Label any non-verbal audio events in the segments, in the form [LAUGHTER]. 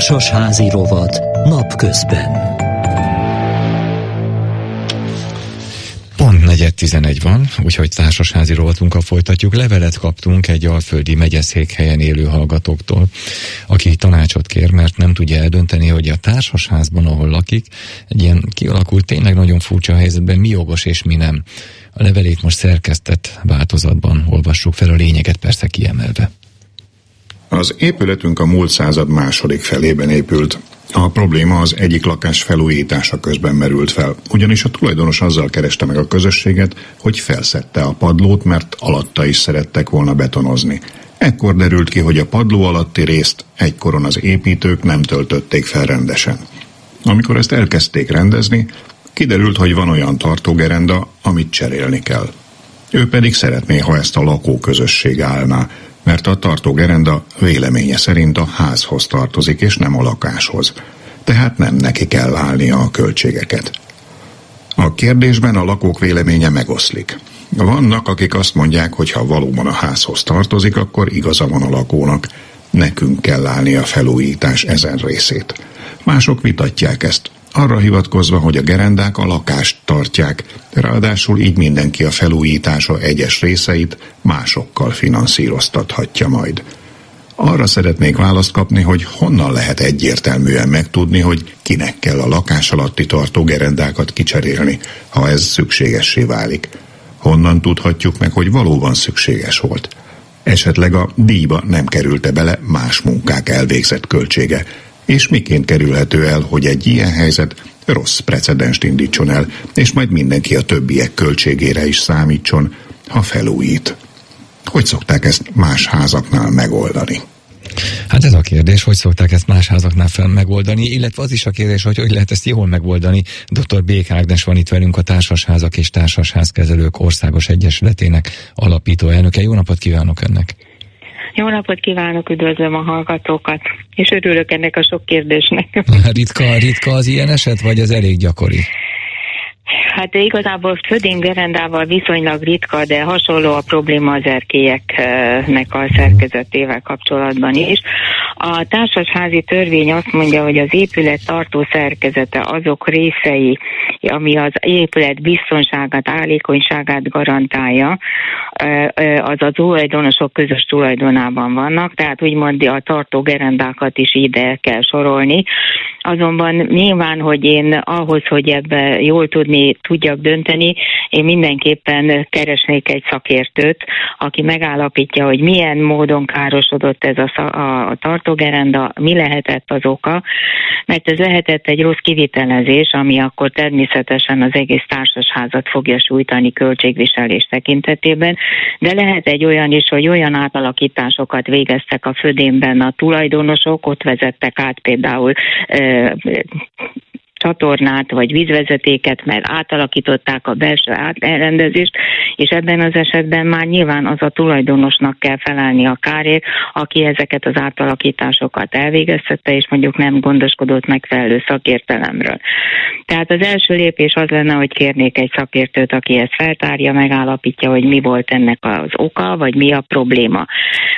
Társasházi rovat napközben. Pont negyed tizenegy van, úgyhogy társasházi rovatunkkal folytatjuk. Levelet kaptunk egy alföldi megyeszékhelyen élő hallgatóktól, aki tanácsot kér, mert nem tudja eldönteni, hogy a társasházban, ahol lakik, egy ilyen kialakult, tényleg nagyon furcsa helyzetben mi jogos és mi nem. A levelét most szerkesztett változatban olvassuk fel, a lényeget persze kiemelve. Az épületünk a múlt század második felében épült. A probléma az egyik lakás felújítása közben merült fel, ugyanis a tulajdonos azzal kereste meg a közösséget, hogy felszette a padlót, mert alatta is szerettek volna betonozni. Ekkor derült ki, hogy a padló alatti részt egykoron az építők nem töltötték fel rendesen. Amikor ezt elkezdték rendezni, kiderült, hogy van olyan tartógerenda, amit cserélni kell. Ő pedig szeretné, ha ezt a lakóközösség állná, mert a tartógerenda véleménye szerint a házhoz tartozik, és nem a lakáshoz. Tehát nem neki kell állnia a költségeket. A kérdésben a lakók véleménye megoszlik. Vannak, akik azt mondják, hogy ha valóban a házhoz tartozik, akkor igaza van a lakónak. Nekünk kell állni a felújítás ezen részét. Mások vitatják ezt, arra hivatkozva, hogy a gerendák a lakást tartják, ráadásul így mindenki a felújítása egyes részeit másokkal finanszíroztathatja majd. Arra szeretnék választ kapni, hogy honnan lehet egyértelműen megtudni, hogy kinek kell a lakás alatti tartó gerendákat kicserélni, ha ez szükségessé válik. Honnan tudhatjuk meg, hogy valóban szükséges volt. Esetleg a díjba nem kerülte bele más munkák elvégzett költsége, és miként kerülhető el, hogy egy ilyen helyzet rossz precedenst indítson el, és majd mindenki a többiek költségére is számítson, ha felújít. Hogy szokták ezt más házaknál megoldani? Hát ez a kérdés, hogy szokták ezt más házaknál fel megoldani, illetve az is a kérdés, hogy hogy lehet ezt jól megoldani. Dr. Bék Ágnes van itt velünk a Társasházak és Társasházkezelők Országos Egyesületének alapító elnöke. Jó napot kívánok önnek! Jó napot kívánok, üdvözlöm a hallgatókat, és örülök ennek a sok kérdésnek. [LAUGHS] ritka, ritka az ilyen eset, vagy az elég gyakori? Hát igazából gerendával viszonylag ritka, de hasonló a probléma az erkélyeknek a szerkezetével kapcsolatban is. A társasházi törvény azt mondja, hogy az épület tartó szerkezete azok részei, ami az épület biztonságát, állékonyságát garantálja, az a tulajdonosok közös tulajdonában vannak, tehát úgymond a tartó gerendákat is ide kell sorolni. Azonban nyilván, hogy én ahhoz, hogy ebbe jól tudni, tudjak dönteni, én mindenképpen keresnék egy szakértőt, aki megállapítja, hogy milyen módon károsodott ez a, a, tartógerenda, mi lehetett az oka, mert ez lehetett egy rossz kivitelezés, ami akkor természetesen az egész társasházat fogja sújtani költségviselés tekintetében, de lehet egy olyan is, hogy olyan átalakításokat végeztek a födénben a tulajdonosok, ott vezettek át például uh, csatornát vagy vízvezetéket, mert átalakították a belső elrendezést, és ebben az esetben már nyilván az a tulajdonosnak kell felelni a kárért, aki ezeket az átalakításokat elvégeztette, és mondjuk nem gondoskodott megfelelő szakértelemről. Tehát az első lépés az lenne, hogy kérnék egy szakértőt, aki ezt feltárja, megállapítja, hogy mi volt ennek az oka, vagy mi a probléma.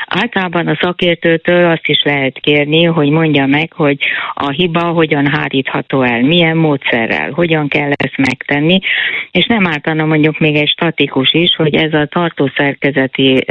Általában a szakértőtől azt is lehet kérni, hogy mondja meg, hogy a hiba hogyan hárítható el, milyen módszerrel, hogyan kell ezt megtenni, és nem ártana mondjuk még egy statikus is, hogy ez a tartószerkezeti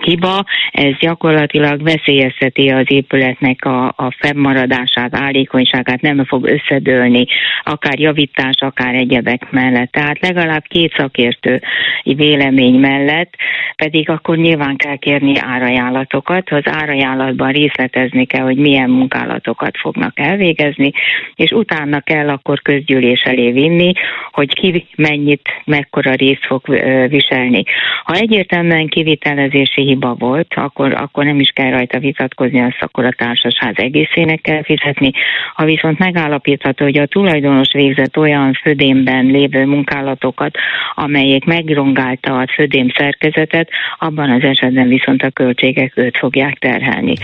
hiba, ez gyakorlatilag veszélyezteti az épületnek a, a fennmaradását, állékonyságát, nem fog összedőlni, akár javítás, akár egyebek mellett. Tehát legalább két szakértő vélemény mellett, pedig akkor nyilván kell kérni árajánlatokat, az árajánlatban részletezni kell, hogy milyen munkálatokat fognak elvégezni, és utána kell akkor közgyűlés elé vinni, hogy ki mennyit, mekkora részt fog viselni. Ha egyértelműen kivitelezési hiba volt, akkor, akkor nem is kell rajta vitatkozni, azt akkor a társasház egészének kell fizetni. Ha viszont megállapítható, hogy a tulajdonos végzett olyan födémben lévő munkálatokat, amelyek megrongálta a födém szerkezetet, abban az esetben viszont a költségek őt fogják terhelni.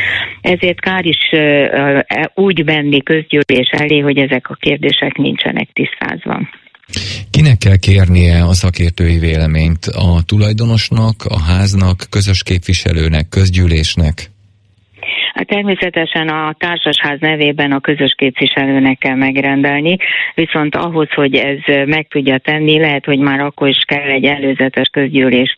Ezért kár is úgy menni közgyűlés elé, hogy ezek a kérdések nincsenek tisztázva. Kinek kell kérnie a szakértői véleményt? A tulajdonosnak, a háznak, közös képviselőnek, közgyűlésnek? Hát természetesen a társasház nevében a közös képviselőnek kell megrendelni, viszont ahhoz, hogy ez meg tudja tenni, lehet, hogy már akkor is kell egy előzetes közgyűlést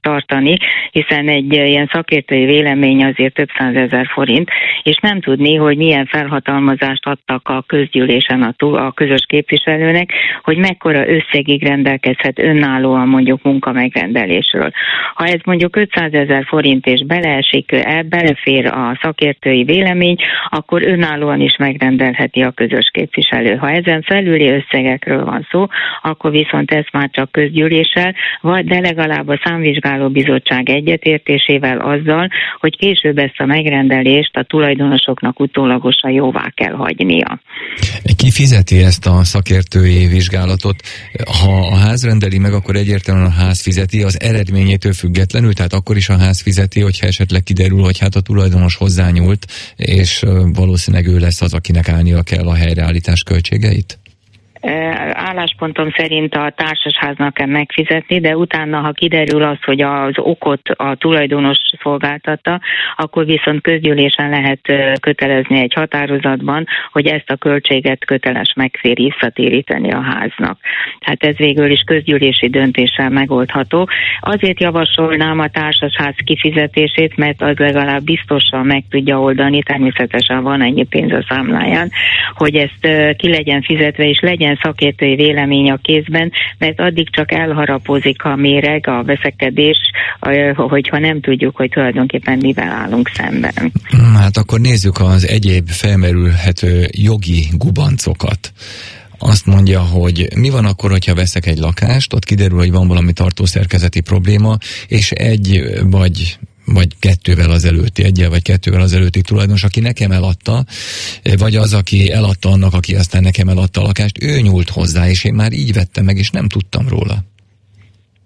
tartani, hiszen egy ilyen szakértői vélemény azért több százezer forint, és nem tudni, hogy milyen felhatalmazást adtak a közgyűlésen a, a közös képviselőnek, hogy mekkora összegig rendelkezhet önállóan mondjuk munkamegrendelésről. Ha ez mondjuk 500 ezer forint és beleesik, e, belefér a szakértői vélemény, akkor önállóan is megrendelheti a közös képviselő. Ha ezen felüli összegekről van szó, akkor viszont ez már csak közgyűléssel, vagy de legalább a számvizsgáló bizottság egyetértésével azzal, hogy később ezt a megrendelést a tulajdonosoknak utólagosan jóvá kell hagynia. Ki fizeti ezt a szakértői vizsgálatot? Ha a ház rendeli meg, akkor egyértelműen a ház fizeti az eredményétől függetlenül, tehát akkor is a ház fizeti, hogyha esetleg kiderül, hogy hát a tulajdonos hozzányúlt, és valószínűleg ő lesz az, akinek állnia kell a helyreállítás költségeit? Álláspontom szerint a társasháznak kell megfizetni, de utána, ha kiderül az, hogy az okot a tulajdonos szolgáltatta, akkor viszont közgyűlésen lehet kötelezni egy határozatban, hogy ezt a költséget köteles megfér visszatéríteni a háznak. Hát ez végül is közgyűlési döntéssel megoldható. Azért javasolnám a társasház kifizetését, mert az legalább biztosan meg tudja oldani, természetesen van ennyi pénz a számláján, hogy ezt ki legyen fizetve, és legyen szakértői vélemény a kézben, mert addig csak elharapozik a méreg, a veszekedés, hogyha nem tudjuk, hogy tulajdonképpen mivel állunk szemben. Hát akkor nézzük az egyéb felmerülhető jogi gubancokat azt mondja, hogy mi van akkor, hogyha veszek egy lakást, ott kiderül, hogy van valami tartószerkezeti probléma, és egy vagy vagy kettővel az előtti, egyel vagy kettővel az előtti tulajdonos, aki nekem eladta, vagy az, aki eladta annak, aki aztán nekem eladta a lakást, ő nyúlt hozzá, és én már így vettem meg, és nem tudtam róla.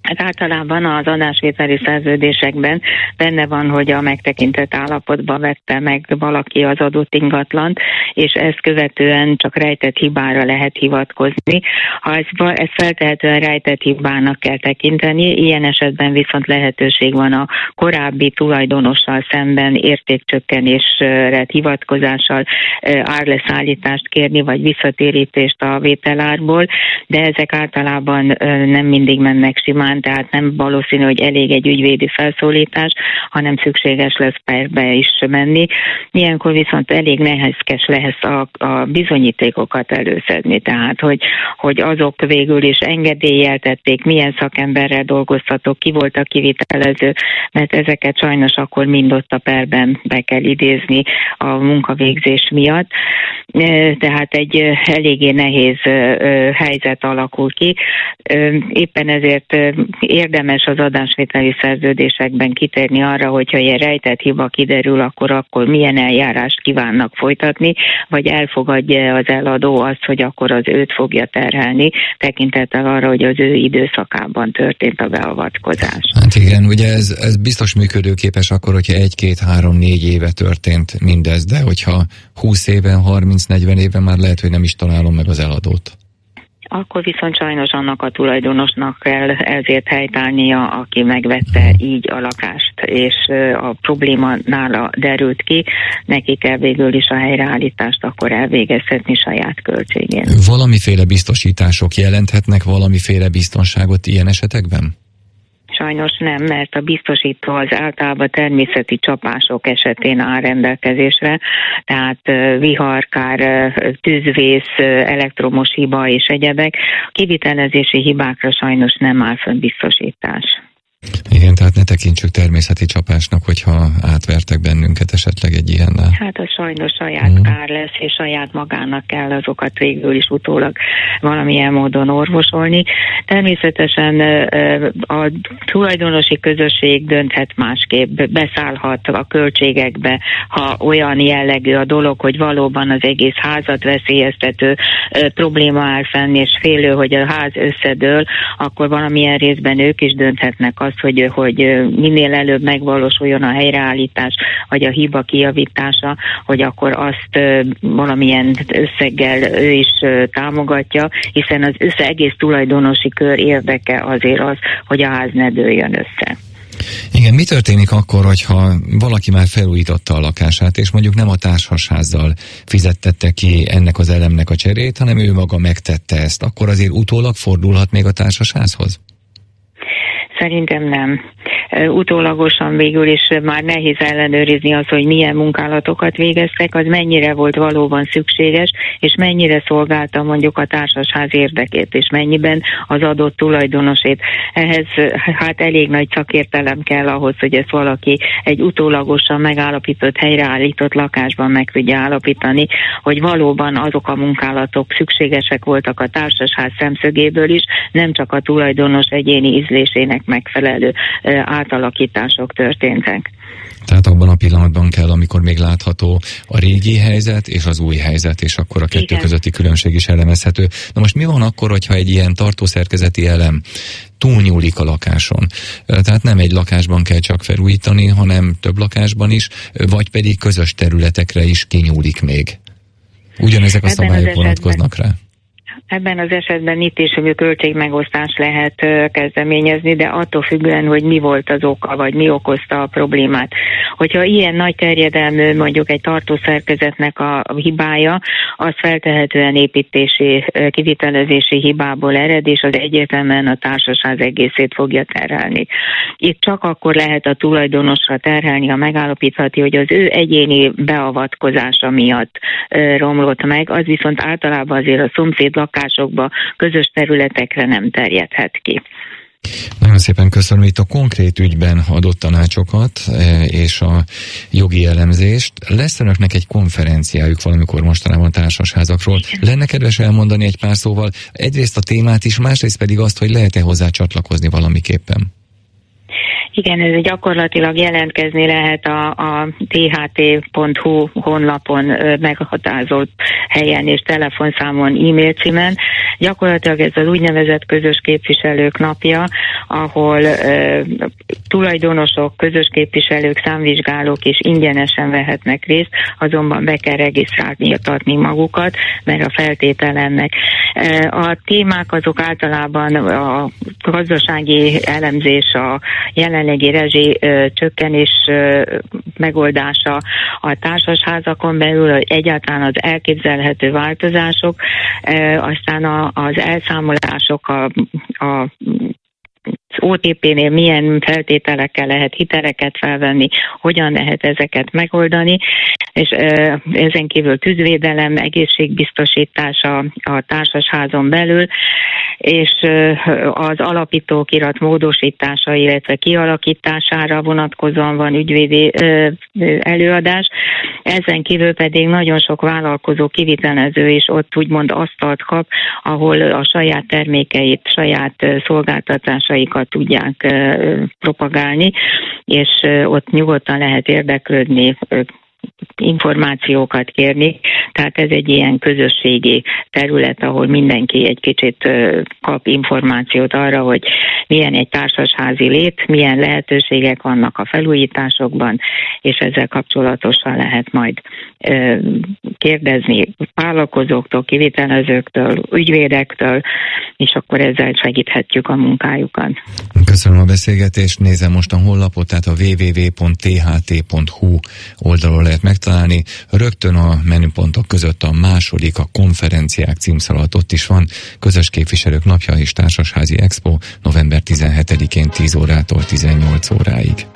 Hát általában az adásvételi szerződésekben benne van, hogy a megtekintett állapotban vette meg valaki az adott ingatlant, és ezt követően csak rejtett hibára lehet hivatkozni. Ha ez, ez feltehetően rejtett hibának kell tekinteni, ilyen esetben viszont lehetőség van a korábbi tulajdonossal szemben értékcsökkenésre hivatkozással árleszállítást kérni, vagy visszatérítést a vételárból, de ezek általában nem mindig mennek simán után, tehát nem valószínű, hogy elég egy ügyvédi felszólítás, hanem szükséges lesz perbe is menni. Ilyenkor viszont elég nehézkes lesz a, a bizonyítékokat előszedni, tehát hogy, hogy azok végül is engedélyeltették, milyen szakemberrel dolgoztatok, ki volt a kivitelező, mert ezeket sajnos akkor mind ott a perben be kell idézni a munkavégzés miatt. Tehát egy eléggé nehéz helyzet alakul ki. Éppen ezért érdemes az adásvételi szerződésekben kitérni arra, hogyha ilyen rejtett hiba kiderül, akkor akkor milyen eljárást kívánnak folytatni, vagy elfogadja az eladó azt, hogy akkor az őt fogja terhelni, tekintettel arra, hogy az ő időszakában történt a beavatkozás. Hát igen, ugye ez, ez biztos működőképes akkor, hogyha egy, két, három, négy éve történt mindez, de hogyha 20 éven, 30-40 éven már lehet, hogy nem is találom meg az eladót akkor viszont sajnos annak a tulajdonosnak kell ezért helytállnia, aki megvette így a lakást, és a probléma nála derült ki, neki kell végül is a helyreállítást akkor elvégezhetni saját költségén. Valamiféle biztosítások jelenthetnek valamiféle biztonságot ilyen esetekben? Sajnos nem, mert a biztosító az általában természeti csapások esetén áll rendelkezésre, tehát viharkár, tűzvész, elektromos hiba és egyebek. A kivitelezési hibákra sajnos nem áll fönn biztosítás. Tehát ne tekintsük természeti csapásnak, hogyha átvertek bennünket esetleg egy ilyennel. Hát a sajnos saját mm. kár lesz, és saját magának kell azokat végül is utólag valamilyen módon orvosolni. Természetesen a tulajdonosi közösség dönthet másképp, beszállhat a költségekbe, ha olyan jellegű a dolog, hogy valóban az egész házat veszélyeztető probléma áll fenn, és félő, hogy a ház összedől, akkor valamilyen részben ők is dönthetnek azt, hogy, hogy minél előbb megvalósuljon a helyreállítás, vagy a hiba kijavítása, hogy akkor azt valamilyen összeggel ő is támogatja, hiszen az össze egész tulajdonosi kör érdeke azért az, hogy a ház ne dőljön össze. Igen, mi történik akkor, hogyha valaki már felújította a lakását, és mondjuk nem a társasházzal fizettette ki ennek az elemnek a cserét, hanem ő maga megtette ezt, akkor azért utólag fordulhat még a társasházhoz? Szerintem nem utólagosan végül is már nehéz ellenőrizni az, hogy milyen munkálatokat végeztek, az mennyire volt valóban szükséges, és mennyire szolgálta mondjuk a társasház érdekét, és mennyiben az adott tulajdonosét. Ehhez hát elég nagy szakértelem kell ahhoz, hogy ezt valaki egy utólagosan megállapított, helyreállított lakásban meg tudja állapítani, hogy valóban azok a munkálatok szükségesek voltak a társasház szemszögéből is, nem csak a tulajdonos egyéni ízlésének megfelelő átalakítások történtek. Tehát abban a pillanatban kell, amikor még látható a régi helyzet és az új helyzet, és akkor a kettő Igen. közötti különbség is elemezhető. Na most mi van akkor, hogyha egy ilyen tartószerkezeti elem túlnyúlik a lakáson? Tehát nem egy lakásban kell csak felújítani, hanem több lakásban is, vagy pedig közös területekre is kinyúlik még. Ugyanezek a szabályok vonatkoznak rá? Ebben az esetben itt is hogy költségmegosztás lehet kezdeményezni, de attól függően, hogy mi volt az oka, vagy mi okozta a problémát. Hogyha ilyen nagy terjedelmű mondjuk egy tartószerkezetnek a hibája, az feltehetően építési, kivitelezési hibából ered, és az egyértelműen a társaság egészét fogja terhelni. Itt csak akkor lehet a tulajdonosra terhelni, ha megállapíthatja, hogy az ő egyéni beavatkozása miatt romlott meg, az viszont általában azért a szomszéd lakásokba, közös területekre nem terjedhet ki. Nagyon szépen köszönöm itt a konkrét ügyben adott tanácsokat e, és a jogi elemzést. Lesz önöknek egy konferenciájuk valamikor mostanában társasházakról. Lenne kedves elmondani egy pár szóval egyrészt a témát is, másrészt pedig azt, hogy lehet-e hozzá csatlakozni valamiképpen? Igen, ez gyakorlatilag jelentkezni lehet a, a tht.hu honlapon meghatározott helyen és telefonszámon, e-mail címen. Gyakorlatilag ez az úgynevezett közös képviselők napja, ahol e, tulajdonosok, közös képviselők, számvizsgálók is ingyenesen vehetnek részt, azonban be kell regisztrálni magukat, mert a feltételennek. E, a témák azok általában a gazdasági elemzés, a jelen jelenlegi rezsi ö, csökkenés megoldása a társasházakon belül, hogy egyáltalán az elképzelhető változások, aztán a, az elszámolások, a, a OTP-nél milyen feltételekkel lehet hiteleket felvenni, hogyan lehet ezeket megoldani, és ezen kívül tűzvédelem, egészségbiztosítása a társasházon belül, és az alapítókirat módosítása, illetve kialakítására vonatkozóan van ügyvédi előadás. Ezen kívül pedig nagyon sok vállalkozó kivitelező is ott úgymond asztalt kap, ahol a saját termékeit, saját szolgáltatásaikat tudják propagálni, és ott nyugodtan lehet érdeklődni, információkat kérni, tehát ez egy ilyen közösségi terület, ahol mindenki egy kicsit kap információt arra, hogy milyen egy társasházi lét, milyen lehetőségek vannak a felújításokban, és ezzel kapcsolatosan lehet majd kérdezni vállalkozóktól, kivitelezőktől, ügyvédektől, és akkor ezzel segíthetjük a munkájukat. Köszönöm a beszélgetést, nézem most a honlapot, tehát a www.tht.hu oldalon lehet megtalálni. Rögtön a menüpontok között a második, a konferenciák címszalat ott is van. Közös képviselők napja és társasházi expo november 17-én 10 órától 18 óráig.